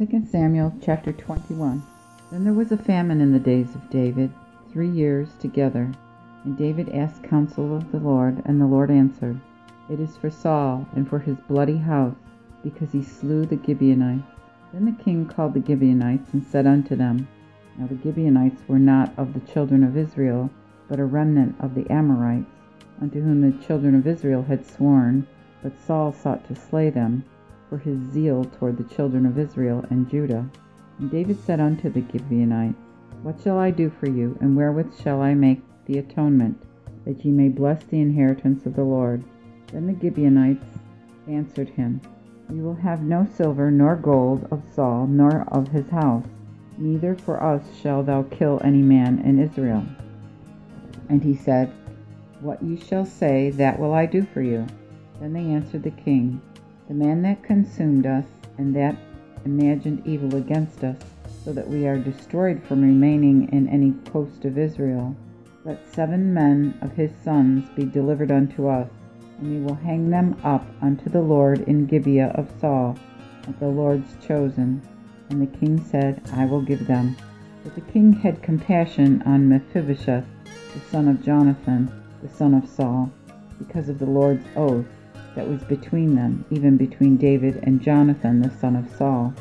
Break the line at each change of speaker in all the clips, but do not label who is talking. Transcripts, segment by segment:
2 Samuel chapter 21 Then there was a famine in the days of David, three years together. And David asked counsel of the Lord, and the Lord answered, It is for Saul, and for his bloody house, because he slew the Gibeonites. Then the king called the Gibeonites, and said unto them, Now the Gibeonites were not of the children of Israel, but a remnant of the Amorites, unto whom the children of Israel had sworn, but Saul sought to slay them for his zeal toward the children of Israel and Judah. And David said unto the Gibeonites, What shall I do for you, and wherewith shall I make the atonement, that ye may bless the inheritance of the Lord? Then the Gibeonites answered him, We will have no silver nor gold of Saul, nor of his house, neither for us shall thou kill any man in Israel. And he said, What ye shall say, that will I do for you. Then they answered the king, the man that consumed us, and that imagined evil against us, so that we are destroyed from remaining in any coast of Israel, let seven men of his sons be delivered unto us, and we will hang them up unto the Lord in Gibeah of Saul, at the Lord's chosen. And the king said, I will give them. But the king had compassion on Mephibosheth, the son of Jonathan, the son of Saul, because of the Lord's oath that was between them, even between David and Jonathan the son of Saul.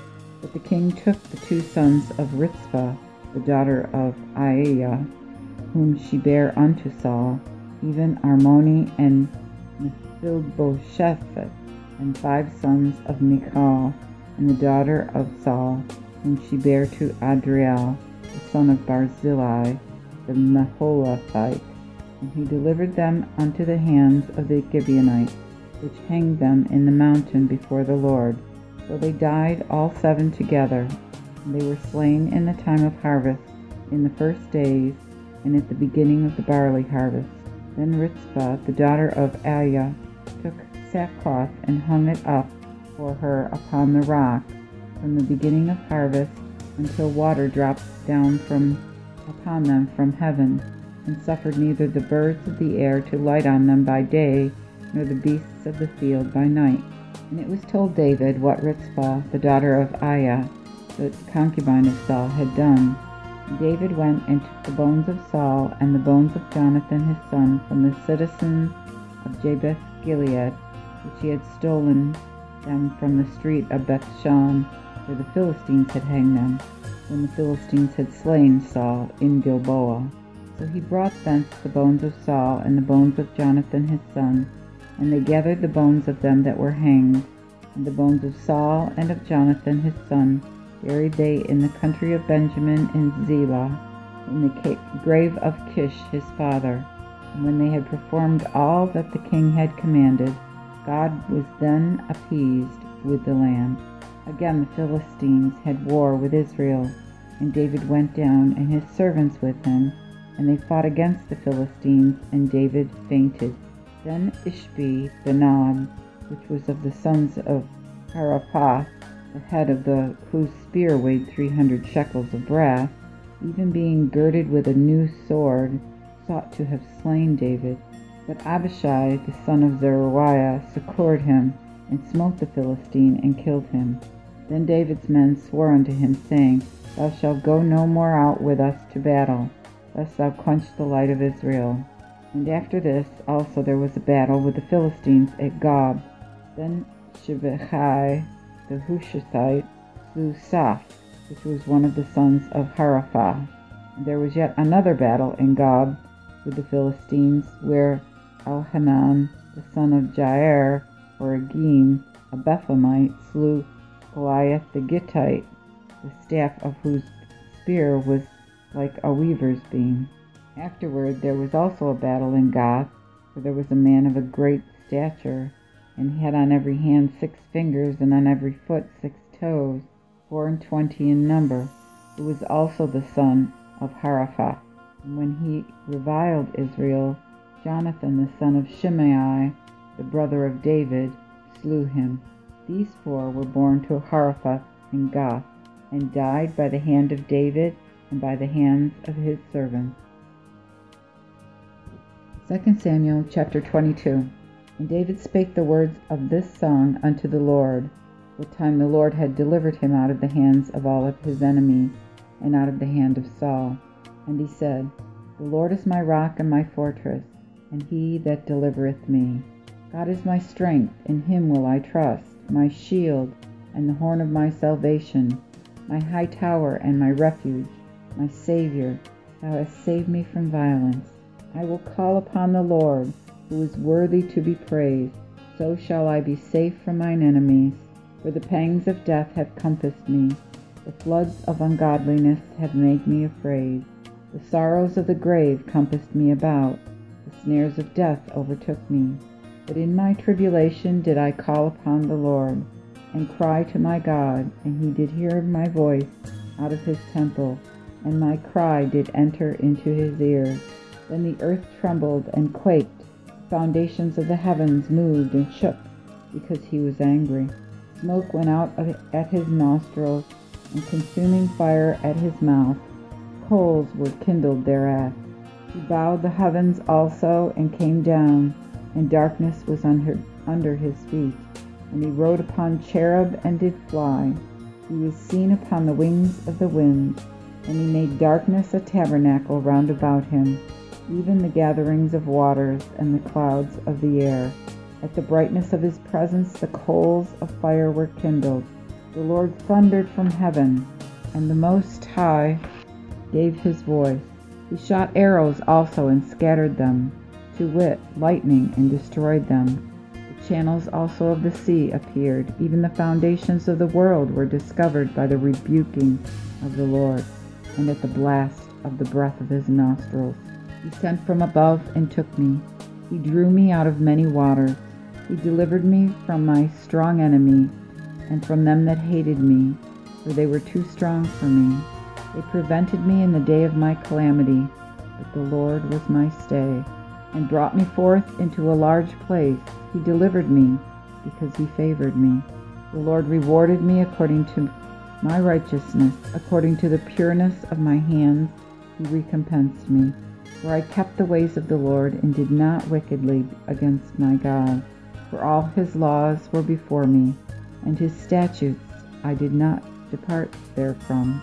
But the king took the two sons of Rizpah, the daughter of Aiah, whom she bare unto Saul, even Armoni and Mephibosheth, and five sons of Michal, and the daughter of Saul, whom she bare to Adriel, the son of Barzillai, the Meholathite, and he delivered them unto the hands of the Gibeonites which hanged them in the mountain before the Lord. So they died all seven together, they were slain in the time of harvest, in the first days, and at the beginning of the barley harvest. Then Rizpah, the daughter of Aiah, took sackcloth and hung it up for her upon the rock, from the beginning of harvest until water dropped down from upon them from heaven, and suffered neither the birds of the air to light on them by day, nor the beasts of the field by night. And it was told David what Rizpah, the daughter of Aiah, the concubine of Saul, had done. David went and took the bones of Saul and the bones of Jonathan his son from the citizens of Jabesh Gilead, which he had stolen them from the street of Bethshan, where the Philistines had hanged them, when the Philistines had slain Saul in Gilboa. So he brought thence the bones of Saul and the bones of Jonathan his son, and they gathered the bones of them that were hanged, and the bones of Saul and of Jonathan his son, buried they in the country of Benjamin in Zelah, in the grave of Kish his father. And when they had performed all that the king had commanded, God was then appeased with the land. Again the Philistines had war with Israel, and David went down, and his servants with him, and they fought against the Philistines, and David fainted. Then Ishbi Benob, which was of the sons of Harapha, the head of the whose spear weighed three hundred shekels of brass, even being girded with a new sword, sought to have slain David. But Abishai the son of Zeruiah succored him, and smote the Philistine, and killed him. Then David's men swore unto him, saying, Thou shalt go no more out with us to battle, lest thou quench the light of Israel. And after this also there was a battle with the Philistines at Gob. Then Sibbechai the Hushathite slew Saph, which was one of the sons of Harapha. And there was yet another battle in Gob with the Philistines, where Elhanan the son of Jair, or Agim, a Bethlehemite, slew Goliath the Gittite, the staff of whose spear was like a weaver's beam. Afterward there was also a battle in Gath, where there was a man of a great stature, and he had on every hand six fingers, and on every foot six toes, four and twenty in number, who was also the son of Harapha. And when he reviled Israel, Jonathan the son of Shimei, the brother of David, slew him. These four were born to Harapha in Gath, and died by the hand of David and by the hands of his servants. 2 Samuel chapter 22 And David spake the words of this song unto the Lord. what time the Lord had delivered him out of the hands of all of his enemies, and out of the hand of Saul. And he said, The Lord is my rock and my fortress, and he that delivereth me. God is my strength, in him will I trust, my shield, and the horn of my salvation, my high tower and my refuge, my Saviour. Thou hast saved me from violence. I will call upon the Lord, who is worthy to be praised. So shall I be safe from mine enemies. For the pangs of death have compassed me. The floods of ungodliness have made me afraid. The sorrows of the grave compassed me about. The snares of death overtook me. But in my tribulation did I call upon the Lord, and cry to my God, and he did hear my voice out of his temple, and my cry did enter into his ear. Then the earth trembled and quaked, the foundations of the heavens moved and shook, because he was angry. Smoke went out at his nostrils, and consuming fire at his mouth. Coals were kindled thereat. He bowed the heavens also, and came down, and darkness was under, under his feet. And he rode upon cherub and did fly. He was seen upon the wings of the wind, and he made darkness a tabernacle round about him, even the gatherings of waters and the clouds of the air. At the brightness of his presence the coals of fire were kindled. The Lord thundered from heaven, and the Most High gave his voice. He shot arrows also and scattered them, to wit, lightning, and destroyed them. The channels also of the sea appeared, even the foundations of the world were discovered by the rebuking of the Lord, and at the blast of the breath of his nostrils. He sent from above and took me. He drew me out of many waters. He delivered me from my strong enemy and from them that hated me, for they were too strong for me. They prevented me in the day of my calamity, but the Lord was my stay, and brought me forth into a large place. He delivered me, because he favored me. The Lord rewarded me according to my righteousness, according to the pureness of my hands, he recompensed me. For I kept the ways of the Lord, and did not wickedly against my God for all his laws were before me, and his statutes I did not depart therefrom.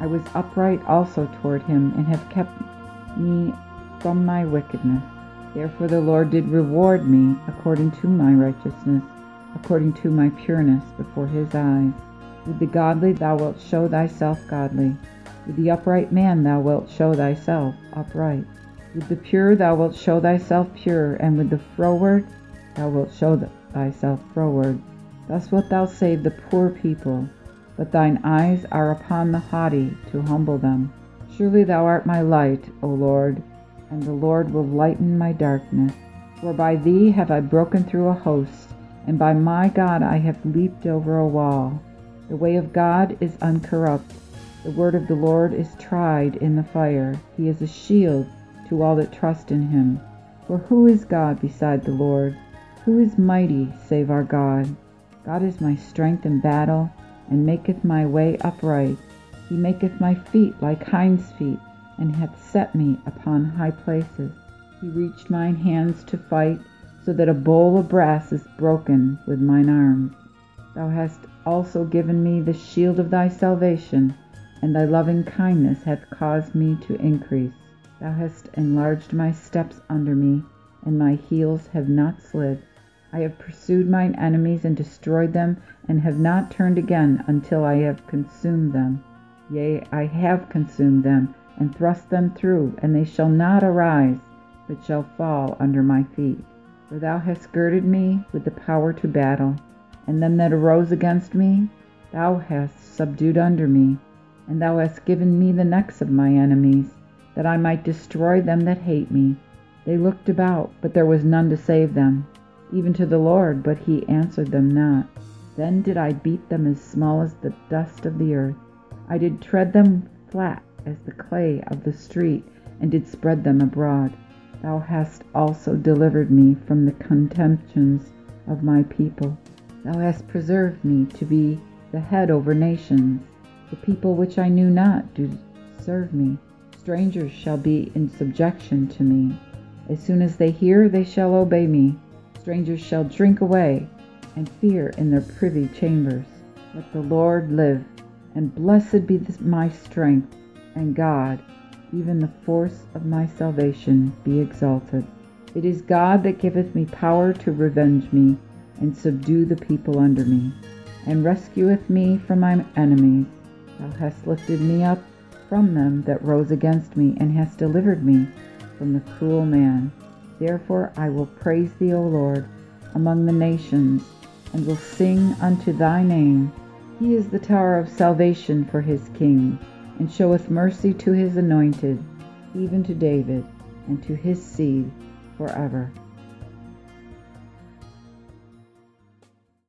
I was upright also toward him, and have kept me from my wickedness. Therefore the Lord did reward me according to my righteousness, according to my pureness before his eyes. With the godly thou wilt show thyself godly. With the upright man thou wilt show thyself upright. With the pure thou wilt show thyself pure, and with the froward thou wilt show thyself froward. Thus wilt thou save the poor people, but thine eyes are upon the haughty to humble them. Surely thou art my light, O Lord, and the Lord will lighten my darkness. For by thee have I broken through a host, and by my God I have leaped over a wall. The way of God is uncorrupt. The word of the Lord is tried in the fire. He is a shield to all that trust in him. For who is God beside the Lord? Who is mighty save our God? God is my strength in battle, and maketh my way upright. He maketh my feet like hinds' feet, and hath set me upon high places. He reached mine hands to fight, so that a bowl of brass is broken with mine arms. Thou hast also given me the shield of thy salvation, and thy loving kindness hath caused me to increase. Thou hast enlarged my steps under me, and my heels have not slid. I have pursued mine enemies and destroyed them, and have not turned again until I have consumed them. Yea, I have consumed them, and thrust them through, and they shall not arise, but shall fall under my feet. For thou hast girded me with the power to battle, and them that arose against me thou hast subdued under me. And thou hast given me the necks of my enemies, that I might destroy them that hate me. They looked about, but there was none to save them even to the Lord, but he answered them not. Then did I beat them as small as the dust of the earth. I did tread them flat as the clay of the street, and did spread them abroad. Thou hast also delivered me from the contemptions of my people. Thou hast preserved me to be the head over nations. The people which I knew not do serve me. Strangers shall be in subjection to me. As soon as they hear, they shall obey me strangers shall drink away, and fear in their privy chambers. Let the Lord live, and blessed be my strength, and God, even the force of my salvation, be exalted. It is God that giveth me power to revenge me, and subdue the people under me, and rescueth me from mine enemies. Thou hast lifted me up from them that rose against me, and hast delivered me from the cruel man. Therefore I will praise thee, O Lord, among the nations, and will sing unto thy name. He is the tower of salvation for his king, and showeth mercy to his anointed, even to David, and to his seed forever.